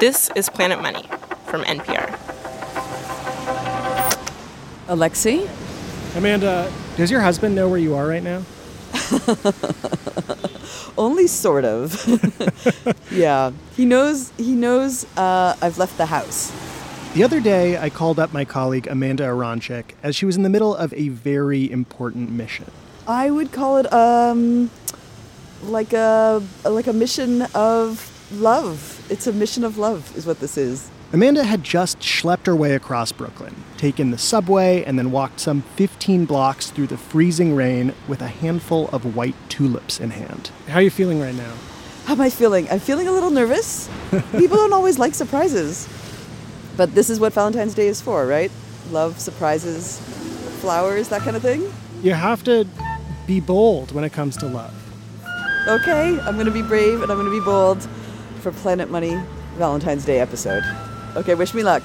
This is Planet Money from NPR. Alexi? Amanda, does your husband know where you are right now? Only sort of. yeah, he knows. He knows uh, I've left the house. The other day, I called up my colleague Amanda Aronczyk as she was in the middle of a very important mission. I would call it um, like a like a mission of love. It's a mission of love, is what this is. Amanda had just schlepped her way across Brooklyn, taken the subway, and then walked some 15 blocks through the freezing rain with a handful of white tulips in hand. How are you feeling right now? How am I feeling? I'm feeling a little nervous. People don't always like surprises. But this is what Valentine's Day is for, right? Love, surprises, flowers, that kind of thing? You have to be bold when it comes to love. Okay, I'm gonna be brave and I'm gonna be bold for Planet Money Valentine's Day episode. Okay, wish me luck.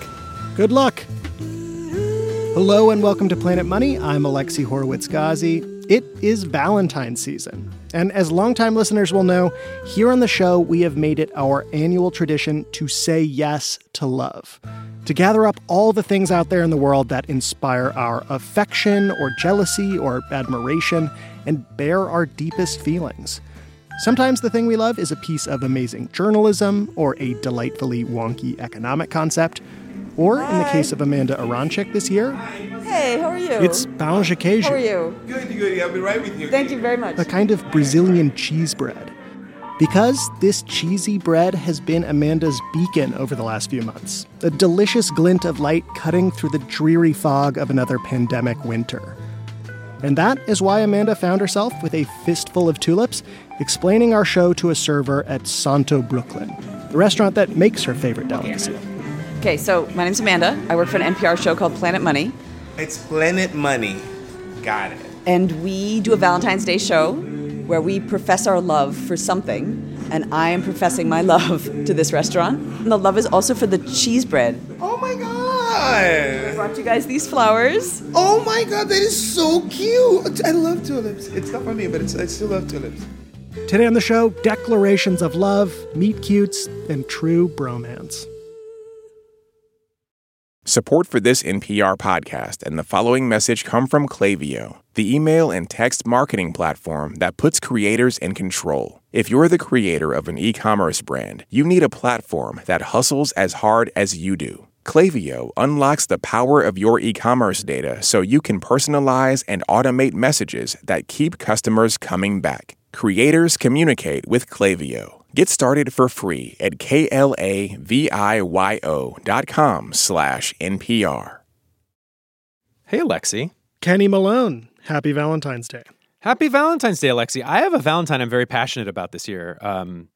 Good luck. Hello and welcome to Planet Money. I'm Alexi Horowitz Ghazi. It is Valentine's season. And as longtime listeners will know, here on the show, we have made it our annual tradition to say yes to love, to gather up all the things out there in the world that inspire our affection or jealousy or admiration and bear our deepest feelings. Sometimes the thing we love is a piece of amazing journalism or a delightfully wonky economic concept. Or, in the case of Amanda Aronczyk this year, Hey, how are you? it's Bange How are you? Good, good. I'll be right with you. Thank you very much. a kind of Brazilian cheese bread. Because this cheesy bread has been Amanda's beacon over the last few months, a delicious glint of light cutting through the dreary fog of another pandemic winter. And that is why Amanda found herself with a fistful of tulips explaining our show to a server at Santo Brooklyn, the restaurant that makes her favorite delicacy. Okay, so my name's Amanda. I work for an NPR show called Planet Money, It's Planet Money. Got it. and we do a Valentine's Day show where we profess our love for something. And I am professing my love to this restaurant. And the love is also for the cheese bread. Oh my god! I brought you guys these flowers. Oh my god, that is so cute. I love tulips. It's not for me, but it's, I still love tulips. Today on the show, declarations of love, meet cutes, and true bromance. Support for this NPR podcast and the following message come from Klaviyo, the email and text marketing platform that puts creators in control. If you're the creator of an e commerce brand, you need a platform that hustles as hard as you do. Klaviyo unlocks the power of your e commerce data so you can personalize and automate messages that keep customers coming back. Creators communicate with Klaviyo. Get started for free at K-L-A-V-I-Y-O dot com slash NPR. Hey, Alexi. Kenny Malone, happy Valentine's Day. Happy Valentine's Day, Alexi. I have a Valentine I'm very passionate about this year. Um,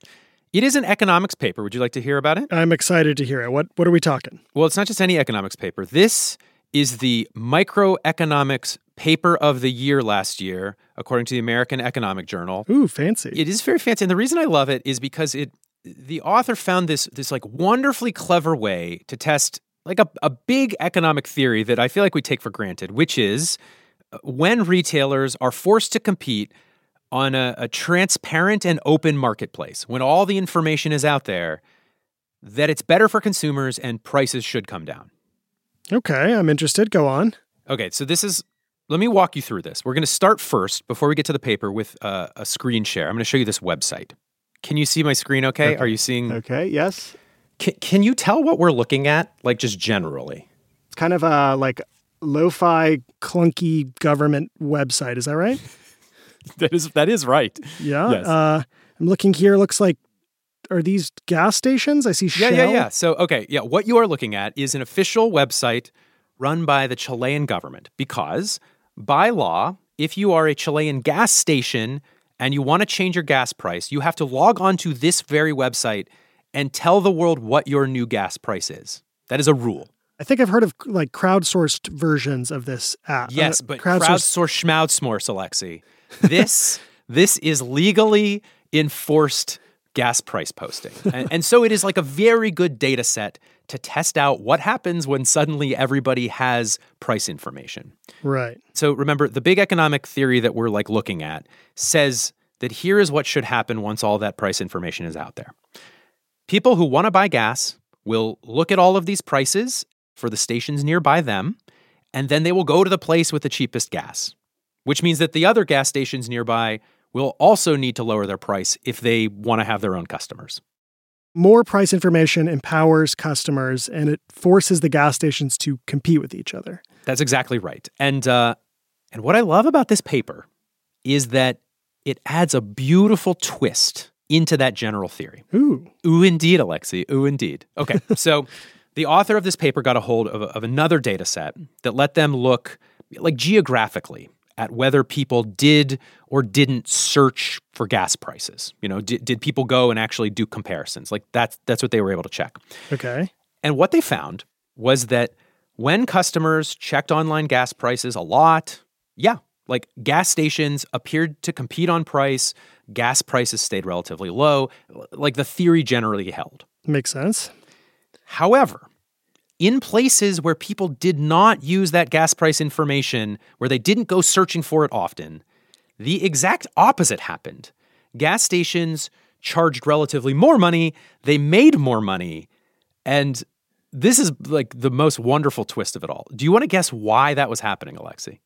it is an economics paper. Would you like to hear about it? I'm excited to hear it. What what are we talking? Well, it's not just any economics paper. This is the microeconomics paper of the year last year, according to the American Economic Journal. Ooh, fancy. It is very fancy, and the reason I love it is because it the author found this this like wonderfully clever way to test like a, a big economic theory that I feel like we take for granted, which is uh, when retailers are forced to compete on a, a transparent and open marketplace, when all the information is out there, that it's better for consumers and prices should come down. okay, I'm interested. Go on. Okay, so this is. Let me walk you through this. We're going to start first before we get to the paper with uh, a screen share. I'm going to show you this website. Can you see my screen? Okay. Are you seeing? Okay, yes. Can, can you tell what we're looking at, like just generally? It's kind of a like lo-fi clunky government website, is that right? That is that is right. Yeah. Yes. Uh, I'm looking here. Looks like are these gas stations? I see Yeah, Shell. yeah, yeah. So, okay, yeah, what you are looking at is an official website run by the Chilean government because by law, if you are a Chilean gas station and you want to change your gas price, you have to log onto this very website and tell the world what your new gas price is. That is a rule. I think I've heard of like crowdsourced versions of this app. Yes, Uh, but crowdsourced. crowdsource schmoudsmorse, Alexi. This this is legally enforced gas price posting. And, and so it is like a very good data set to test out what happens when suddenly everybody has price information. Right. So remember, the big economic theory that we're like looking at says that here is what should happen once all that price information is out there. People who want to buy gas will look at all of these prices for the stations nearby them, and then they will go to the place with the cheapest gas, which means that the other gas stations nearby will also need to lower their price if they want to have their own customers. More price information empowers customers and it forces the gas stations to compete with each other. That's exactly right. And uh, and what I love about this paper is that it adds a beautiful twist into that general theory. Ooh. Ooh, indeed, Alexi. Ooh, indeed. Okay, so the author of this paper got a hold of, of another data set that let them look like geographically at whether people did or didn't search for gas prices. You know, did, did people go and actually do comparisons? Like that's that's what they were able to check. Okay. And what they found was that when customers checked online gas prices a lot, yeah, like gas stations appeared to compete on price, gas prices stayed relatively low, like the theory generally held. Makes sense. However, in places where people did not use that gas price information, where they didn't go searching for it often, the exact opposite happened. Gas stations charged relatively more money, they made more money, and this is like the most wonderful twist of it all. Do you want to guess why that was happening, Alexi?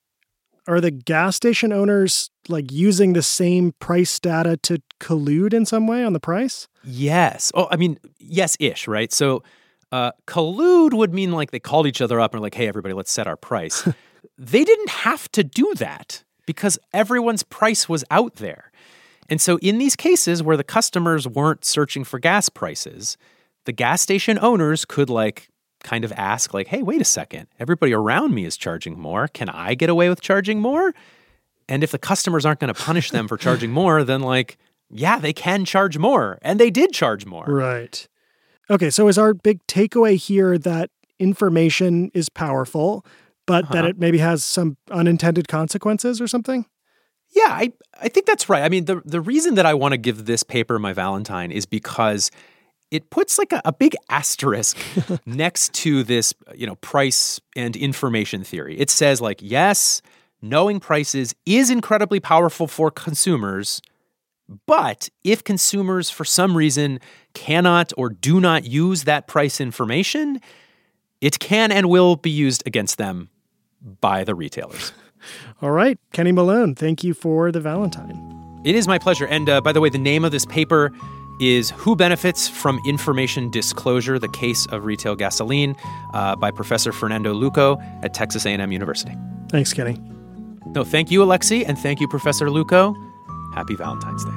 Are the gas station owners like using the same price data to collude in some way on the price? Yes. Oh, I mean, yes ish, right? So uh, collude would mean like they called each other up and were like, hey, everybody, let's set our price. they didn't have to do that because everyone's price was out there. And so, in these cases where the customers weren't searching for gas prices, the gas station owners could like kind of ask, like, hey, wait a second, everybody around me is charging more. Can I get away with charging more? And if the customers aren't going to punish them for charging more, then like, yeah, they can charge more. And they did charge more. Right. Okay, so is our big takeaway here that information is powerful, but uh-huh. that it maybe has some unintended consequences or something? Yeah, I, I think that's right. I mean, the, the reason that I want to give this paper my Valentine is because it puts like a, a big asterisk next to this, you know, price and information theory. It says, like, yes, knowing prices is incredibly powerful for consumers, but if consumers, for some reason, cannot or do not use that price information, it can and will be used against them by the retailers. All right. Kenny Malone, thank you for the Valentine. It is my pleasure. And uh, by the way, the name of this paper is Who Benefits from Information Disclosure, the Case of Retail Gasoline uh, by Professor Fernando Luco at Texas A&M University. Thanks, Kenny. No, thank you, Alexi, and thank you, Professor Luco. Happy Valentine's Day.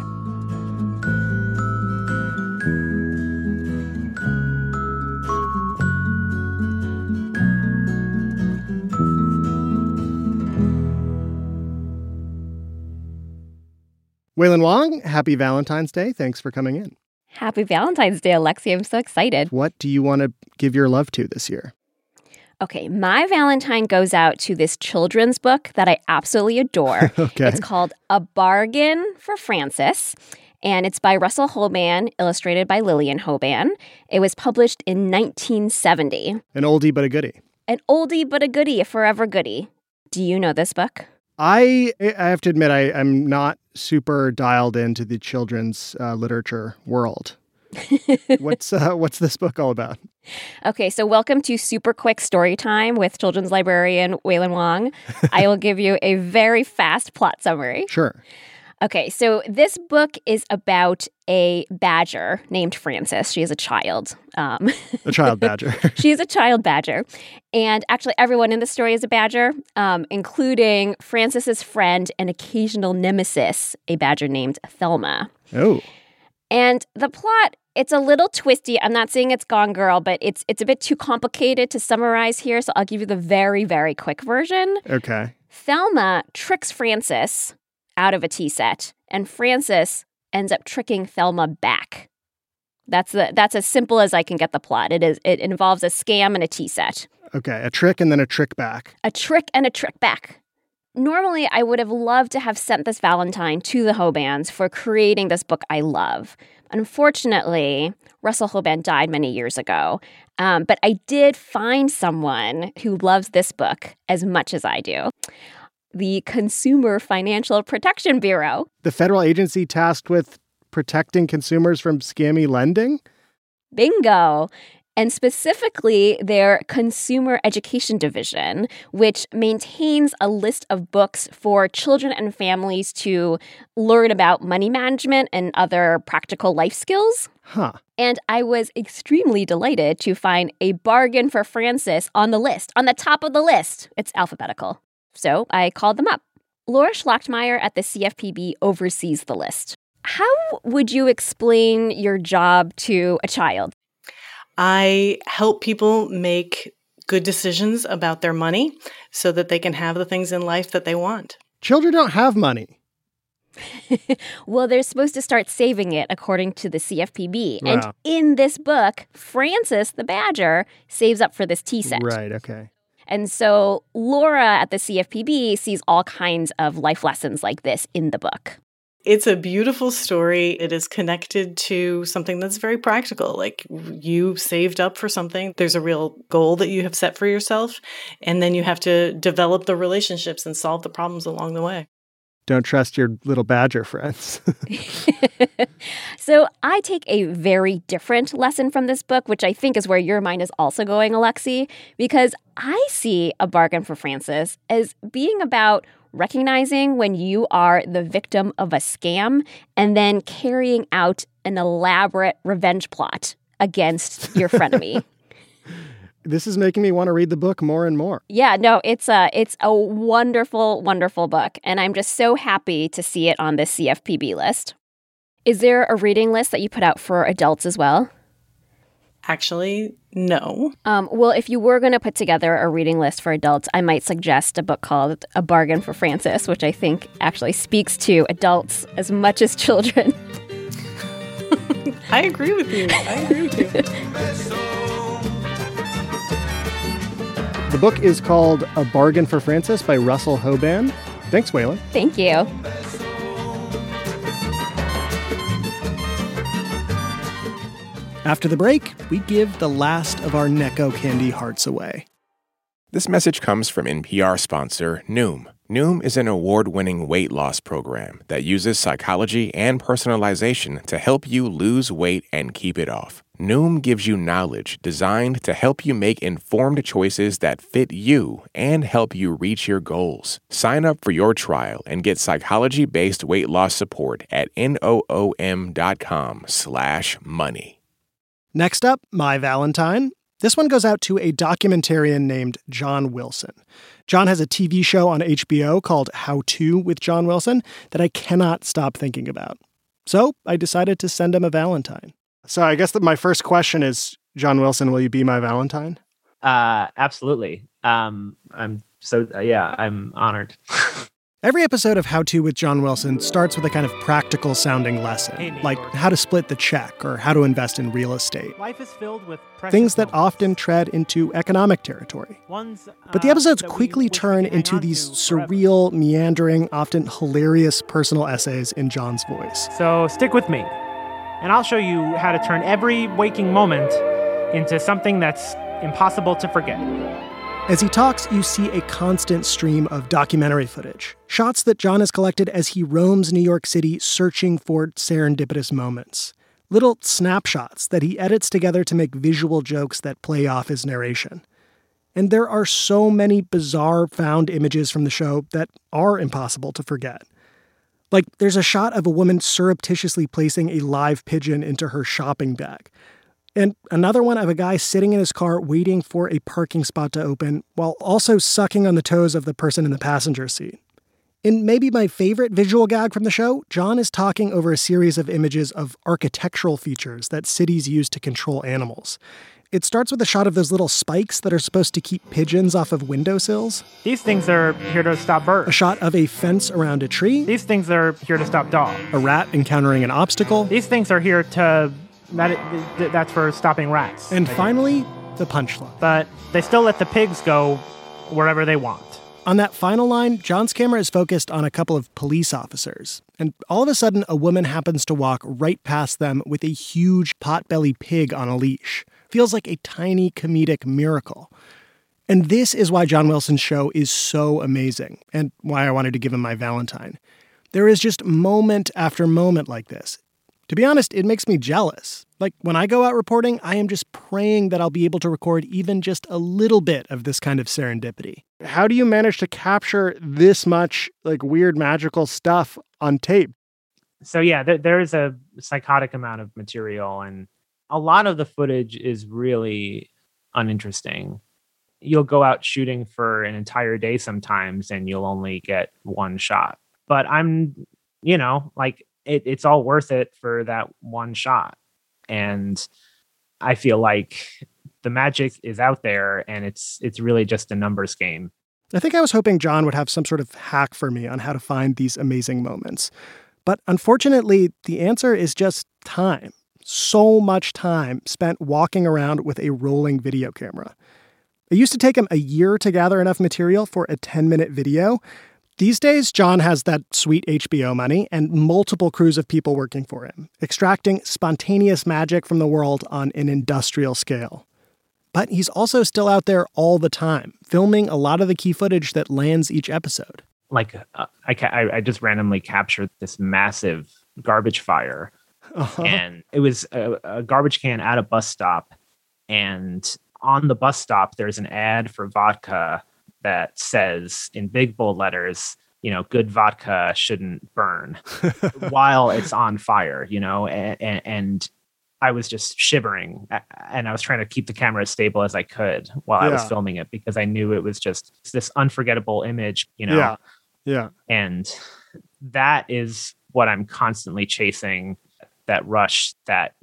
Wailin Wong, happy Valentine's Day. Thanks for coming in. Happy Valentine's Day, Alexi. I'm so excited. What do you want to give your love to this year? Okay, my Valentine goes out to this children's book that I absolutely adore. okay. It's called A Bargain for Frances, and it's by Russell Hoban, illustrated by Lillian Hoban. It was published in 1970. An oldie but a goodie. An oldie but a goodie, a forever goodie. Do you know this book? I I have to admit I, I'm not super dialed into the children's uh, literature world. what's uh, what's this book all about? Okay, so welcome to super quick story time with children's librarian Wailin Wong. I will give you a very fast plot summary. Sure. Okay, so this book is about a badger named Frances. She is a child. Um, a child badger. she is a child badger. And actually, everyone in the story is a badger, um, including Frances's friend and occasional nemesis, a badger named Thelma. Oh. And the plot, it's a little twisty. I'm not saying it's Gone Girl, but it's it's a bit too complicated to summarize here, so I'll give you the very very quick version. Okay. Thelma tricks Frances out of a tea set, and Frances ends up tricking Thelma back. That's the that's as simple as I can get the plot. It is it involves a scam and a tea set. Okay, a trick and then a trick back. A trick and a trick back. Normally, I would have loved to have sent this Valentine to the Hobans for creating this book I love. Unfortunately, Russell Hoban died many years ago. Um, but I did find someone who loves this book as much as I do the Consumer Financial Protection Bureau. The federal agency tasked with protecting consumers from scammy lending? Bingo. And specifically their consumer education division, which maintains a list of books for children and families to learn about money management and other practical life skills. Huh. And I was extremely delighted to find a bargain for Frances on the list, on the top of the list. It's alphabetical. So I called them up. Laura Schlachtmeyer at the CFPB oversees the list. How would you explain your job to a child? I help people make good decisions about their money so that they can have the things in life that they want. Children don't have money. well, they're supposed to start saving it according to the CFPB. Wow. And in this book, Frances the badger saves up for this tea set. Right, okay. And so Laura at the CFPB sees all kinds of life lessons like this in the book. It's a beautiful story. It is connected to something that's very practical. Like you saved up for something, there's a real goal that you have set for yourself, and then you have to develop the relationships and solve the problems along the way. Don't trust your little badger friends. so I take a very different lesson from this book, which I think is where your mind is also going, Alexi, because I see a bargain for Frances as being about recognizing when you are the victim of a scam and then carrying out an elaborate revenge plot against your frenemy. this is making me want to read the book more and more. Yeah, no, it's a it's a wonderful, wonderful book, and I'm just so happy to see it on the CFPB list. Is there a reading list that you put out for adults as well? Actually, no. Um, well, if you were going to put together a reading list for adults, I might suggest a book called A Bargain for Frances, which I think actually speaks to adults as much as children. I agree with you. I agree with you. The book is called A Bargain for Frances by Russell Hoban. Thanks, Wailin. Thank you. After the break, we give the last of our Necco candy hearts away. This message comes from NPR sponsor Noom. Noom is an award winning weight loss program that uses psychology and personalization to help you lose weight and keep it off. Noom gives you knowledge designed to help you make informed choices that fit you and help you reach your goals. Sign up for your trial and get psychology-based weight loss support at noom.com slash money. Next up, My Valentine. This one goes out to a documentarian named John Wilson. John has a TV show on HBO called How To with John Wilson that I cannot stop thinking about. So I decided to send him a Valentine. So I guess that my first question is John Wilson, will you be my Valentine? Uh, absolutely. Um, I'm so, uh, yeah, I'm honored. Every episode of How To with John Wilson starts with a kind of practical sounding lesson, like how to split the check or how to invest in real estate. Life is filled with Things that often tread into economic territory. But the uh, episodes quickly turn into these surreal, meandering, often hilarious personal essays in John's voice. So stick with me, and I'll show you how to turn every waking moment into something that's impossible to forget. As he talks, you see a constant stream of documentary footage, shots that John has collected as he roams New York City searching for serendipitous moments. Little snapshots that he edits together to make visual jokes that play off his narration. And there are so many bizarre found images from the show that are impossible to forget. Like, there's a shot of a woman surreptitiously placing a live pigeon into her shopping bag. And another one of a guy sitting in his car waiting for a parking spot to open while also sucking on the toes of the person in the passenger seat. In maybe my favorite visual gag from the show, John is talking over a series of images of architectural features that cities use to control animals. It starts with a shot of those little spikes that are supposed to keep pigeons off of windowsills, These things are here to stop birds. a shot of a fence around a tree, These things are here to stop dogs. a rat encountering an obstacle, These things are here to that th- that's for stopping rats. and finally, the punchline. but they still let the pigs go wherever they want. On that final line, John's camera is focused on a couple of police officers, and all of a sudden, a woman happens to walk right past them with a huge potbelly pig on a leash. Feels like a tiny comedic miracle. And this is why John Wilson's show is so amazing, and why I wanted to give him my Valentine. There is just moment after moment like this. To be honest, it makes me jealous. Like when I go out reporting, I am just praying that I'll be able to record even just a little bit of this kind of serendipity. How do you manage to capture this much like weird magical stuff on tape? So yeah, there, there is a psychotic amount of material and a lot of the footage is really uninteresting. You'll go out shooting for an entire day sometimes and you'll only get one shot. But I'm, you know, like it, it's all worth it for that one shot. And I feel like the magic is out there and it's it's really just a numbers game. I think I was hoping John would have some sort of hack for me on how to find these amazing moments. But unfortunately, the answer is just time. So much time spent walking around with a rolling video camera. It used to take him a year to gather enough material for a 10 minute video, these days, John has that sweet HBO money and multiple crews of people working for him, extracting spontaneous magic from the world on an industrial scale. But he's also still out there all the time, filming a lot of the key footage that lands each episode. Like, uh, I, ca- I just randomly captured this massive garbage fire, uh-huh. and it was a, a garbage can at a bus stop. And on the bus stop, there's an ad for vodka that says in big bold letters, you know, good vodka shouldn't burn while it's on fire, you know, and, and, I was just shivering and I was trying to keep the camera as stable as I could while yeah. I was filming it because I knew it was just this unforgettable image, you know. Yeah. Yeah. And that is what I'm constantly chasing that rush that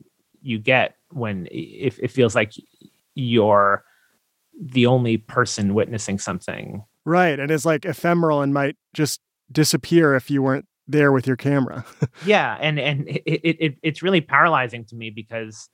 you get when it, it feels like you're the only person witnessing something. Right. And it's like ephemeral and might just disappear if you weren't there with your camera. yeah. And and it, it, it it's really paralyzing to me because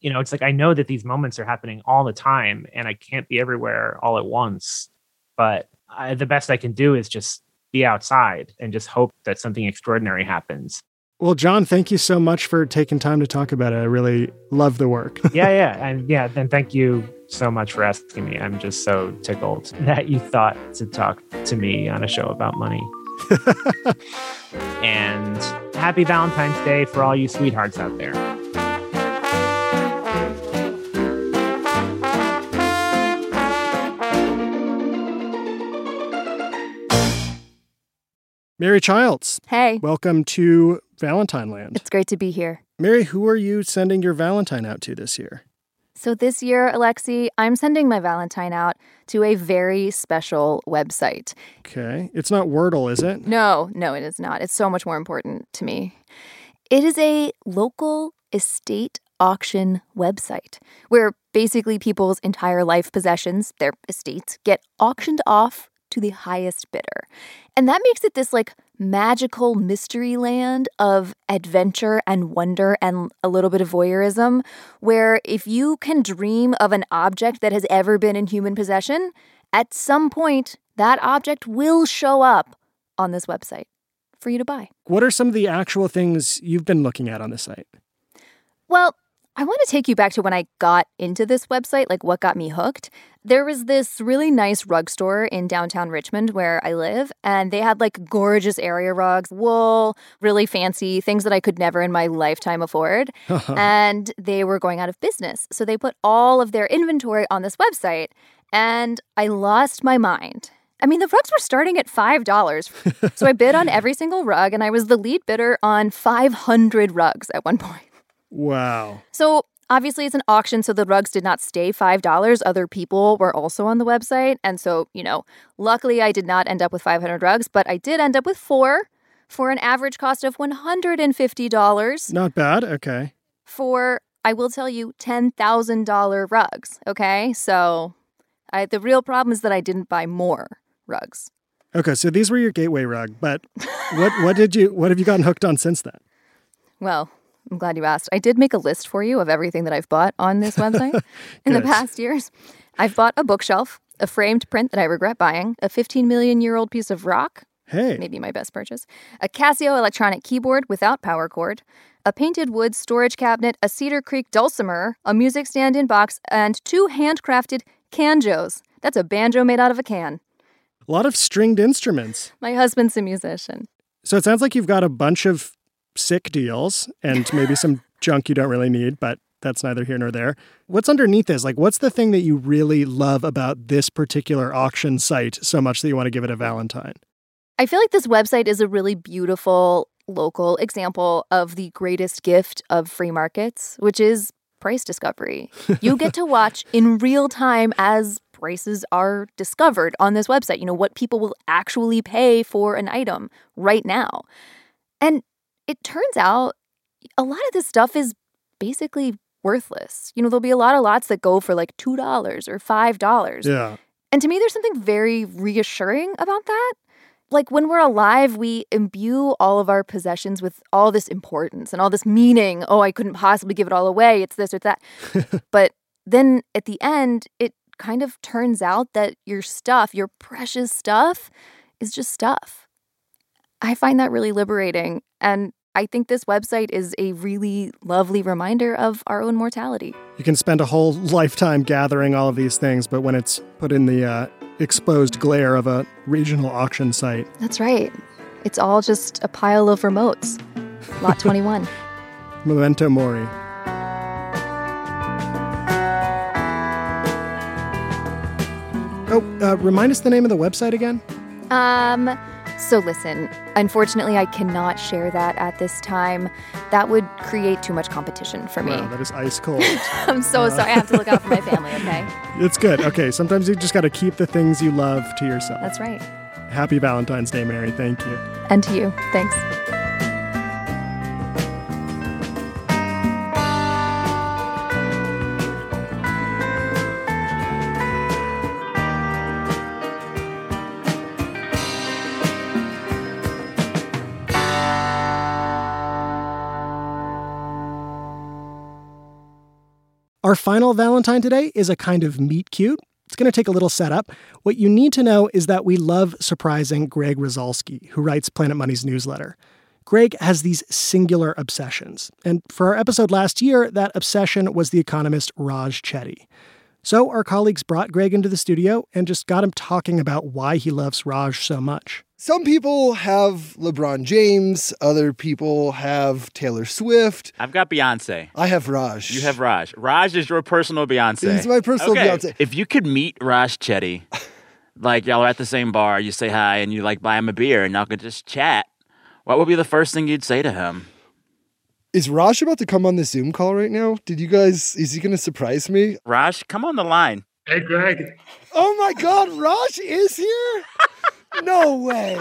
you know, it's like I know that these moments are happening all the time and I can't be everywhere all at once. But I, the best I can do is just be outside and just hope that something extraordinary happens. Well, John, thank you so much for taking time to talk about it. I really love the work. yeah, yeah. And yeah, then thank you so much for asking me. I'm just so tickled that you thought to talk to me on a show about money. and happy Valentine's Day for all you sweethearts out there. Mary Childs. Hey. Welcome to Valentine Land. It's great to be here. Mary, who are you sending your Valentine out to this year? So, this year, Alexi, I'm sending my Valentine out to a very special website. Okay. It's not Wordle, is it? No, no, it is not. It's so much more important to me. It is a local estate auction website where basically people's entire life possessions, their estates, get auctioned off to the highest bidder. And that makes it this like magical mystery land of adventure and wonder and a little bit of voyeurism, where if you can dream of an object that has ever been in human possession, at some point that object will show up on this website for you to buy. What are some of the actual things you've been looking at on the site? Well, I want to take you back to when I got into this website, like what got me hooked. There was this really nice rug store in downtown Richmond where I live, and they had like gorgeous area rugs, wool, really fancy things that I could never in my lifetime afford. and they were going out of business. So they put all of their inventory on this website, and I lost my mind. I mean, the rugs were starting at $5. so I bid on every single rug, and I was the lead bidder on 500 rugs at one point. Wow. So obviously it's an auction, so the rugs did not stay $5. Other people were also on the website. And so, you know, luckily I did not end up with 500 rugs, but I did end up with four for an average cost of $150. Not bad. Okay. For, I will tell you, $10,000 rugs. Okay. So I, the real problem is that I didn't buy more rugs. Okay, so these were your gateway rug, but what what did you what have you gotten hooked on since then? Well, I'm glad you asked. I did make a list for you of everything that I've bought on this website in the past years. I've bought a bookshelf, a framed print that I regret buying, a 15 million year old piece of rock. Hey. Maybe my best purchase. A Casio electronic keyboard without power cord, a painted wood storage cabinet, a Cedar Creek dulcimer, a music stand in box, and two handcrafted canjos. That's a banjo made out of a can. A lot of stringed instruments. My husband's a musician. So it sounds like you've got a bunch of sick deals and maybe some junk you don't really need, but that's neither here nor there. What's underneath this? Like, what's the thing that you really love about this particular auction site so much that you want to give it a Valentine? I feel like this website is a really beautiful local example of the greatest gift of free markets, which is price discovery. You get to watch in real time as prices are discovered on this website, you know, what people will actually pay for an item right now. And it turns out a lot of this stuff is basically worthless. You know, there'll be a lot of lots that go for like $2 or $5. Yeah. And to me, there's something very reassuring about that. Like when we're alive, we imbue all of our possessions with all this importance and all this meaning. Oh, I couldn't possibly give it all away. It's this or that. but then at the end, it kind of turns out that your stuff, your precious stuff, is just stuff. I find that really liberating. And I think this website is a really lovely reminder of our own mortality. You can spend a whole lifetime gathering all of these things, but when it's put in the uh, exposed glare of a regional auction site. That's right. It's all just a pile of remotes. Lot 21. Memento Mori. Oh, uh, remind us the name of the website again? Um, so listen, unfortunately, I cannot share that at this time. That would create too much competition for me. Wow, that is ice cold. I'm so Uh, sorry. I have to look out for my family, okay? It's good. Okay, sometimes you just got to keep the things you love to yourself. That's right. Happy Valentine's Day, Mary. Thank you. And to you. Thanks. Our final Valentine today is a kind of meet cute. It's going to take a little setup. What you need to know is that we love surprising Greg Rosalsky, who writes Planet Money's newsletter. Greg has these singular obsessions. And for our episode last year, that obsession was the economist Raj Chetty. So our colleagues brought Greg into the studio and just got him talking about why he loves Raj so much. Some people have LeBron James, other people have Taylor Swift. I've got Beyonce. I have Raj. You have Raj. Raj is your personal Beyonce. He's my personal Okay. Beyonce. If you could meet Raj Chetty, like y'all are at the same bar, you say hi and you like buy him a beer and y'all could just chat, what would be the first thing you'd say to him? Is Raj about to come on the Zoom call right now? Did you guys, is he going to surprise me? Raj, come on the line. Hey, Greg. Oh my God, Raj is here? No way.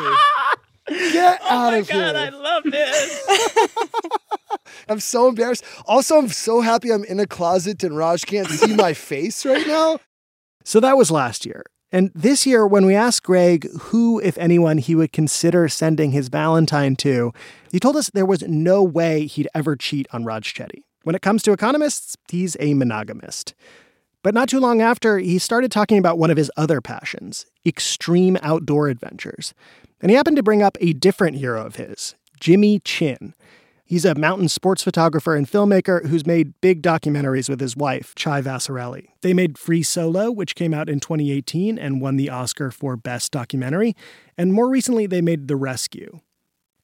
Get oh out of here. God, I love this. I'm so embarrassed. Also, I'm so happy I'm in a closet and Raj can't see my face right now. So that was last year. And this year, when we asked Greg who, if anyone, he would consider sending his Valentine to, he told us there was no way he'd ever cheat on Raj Chetty. When it comes to economists, he's a monogamist. But not too long after, he started talking about one of his other passions extreme outdoor adventures. And he happened to bring up a different hero of his, Jimmy Chin. He's a mountain sports photographer and filmmaker who's made big documentaries with his wife, Chai Vasarhelyi. They made Free Solo, which came out in 2018 and won the Oscar for Best Documentary. And more recently, they made The Rescue.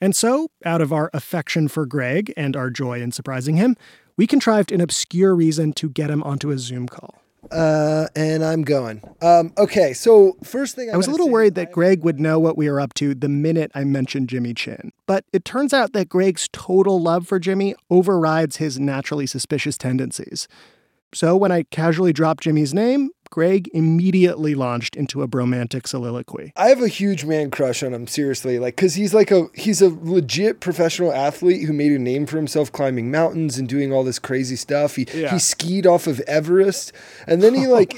And so, out of our affection for Greg and our joy in surprising him, we contrived an obscure reason to get him onto a Zoom call. Uh, and I'm going. Um, okay, so first thing I, I was a little worried that Greg would know what we were up to the minute I mentioned Jimmy Chin. But it turns out that Greg's total love for Jimmy overrides his naturally suspicious tendencies. So when I casually dropped Jimmy's name, Greg immediately launched into a bromantic soliloquy. I have a huge man crush on him, seriously. Like, cause he's like a he's a legit professional athlete who made a name for himself climbing mountains and doing all this crazy stuff. He Yeah. he skied off of Everest, and then he like,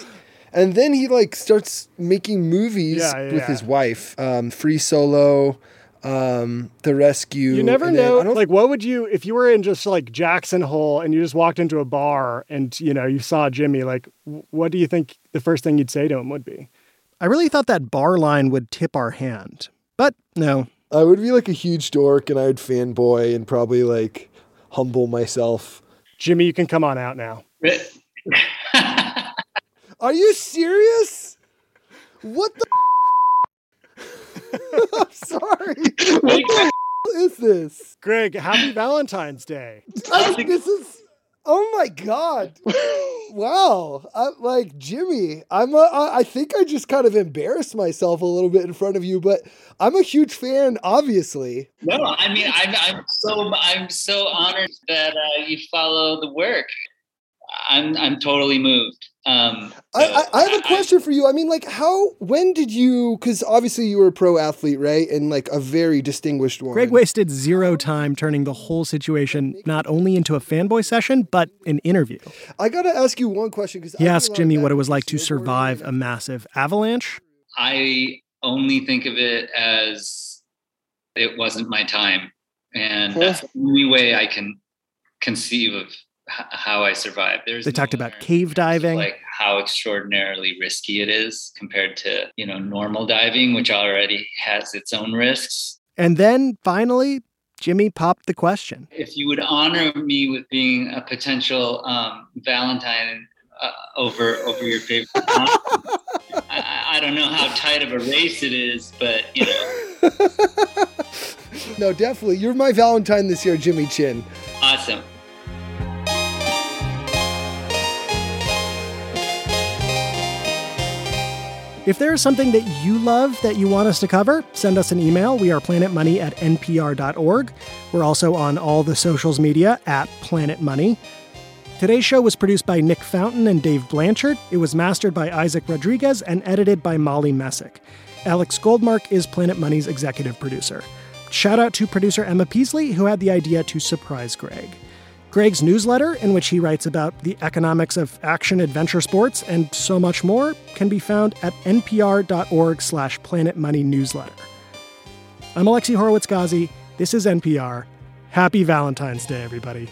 and then he like starts making movies Yeah, yeah, with his wife. Um, Free Solo, um, The Rescue. You never and then- know. I don't Like, what would you, if you were in just like Jackson Hole and you just walked into a bar and, you know, you saw Jimmy, like, what do you think the first thing you'd say to him would be? I really thought that bar line would tip our hand. But no. I would be like a huge dork and I would fanboy and probably like humble myself. Jimmy, you can come on out now. Are you serious? What the? I'm sorry. What the is this? Greg, happy Valentine's Day. I think this is. Oh my god! wow, I, like Jimmy, I'm. A, I I think I just kind of embarrassed myself a little bit in front of you, but I'm a huge fan. Obviously, No, I mean, I'm, I'm so I'm so honored that uh, you follow the work. I'm I'm totally moved. Um, I, I, I have a question for you. I mean, like, how? When did you? Because obviously you were a pro athlete, right? And like a very distinguished one. Greg wasted zero time turning the whole situation not only into a fanboy session, but an interview. I got to ask you one question because He asked Jimmy what it was like to survive a massive avalanche. I only think of it as it wasn't my time, and that's the only way I can conceive of h- how I survived. There's They talked about cave diving. like how extraordinarily risky it is compared to you know normal diving, which already has its own risks. And then finally, Jimmy popped the question. If you would honor me with being a potential um, Valentine uh, over over your favorite, I, I don't know how tight of a race it is, but you know, No, definitely. You're my Valentine this year, Jimmy Chin. awesome. If there is something that you love that you want us to cover, send us an email. We are planetmoney at npr.org. We're also on all the socials media at Planet Money. Today's show was produced by Nick Fountain and Dave Blanchard. It was mastered by Isaac Rodriguez and edited by Molly Messick. Alex Goldmark is Planet Money's executive producer. Shout out to producer Emma Peasley, who had the idea to surprise Greg. Greg's newsletter, in which he writes about the economics of action adventure sports and so much more, can be found at npr.org slash planetmoneynewsletter. I'm Alexi Horowitz-Ghazi. This is NPR. Happy Valentine's Day, everybody.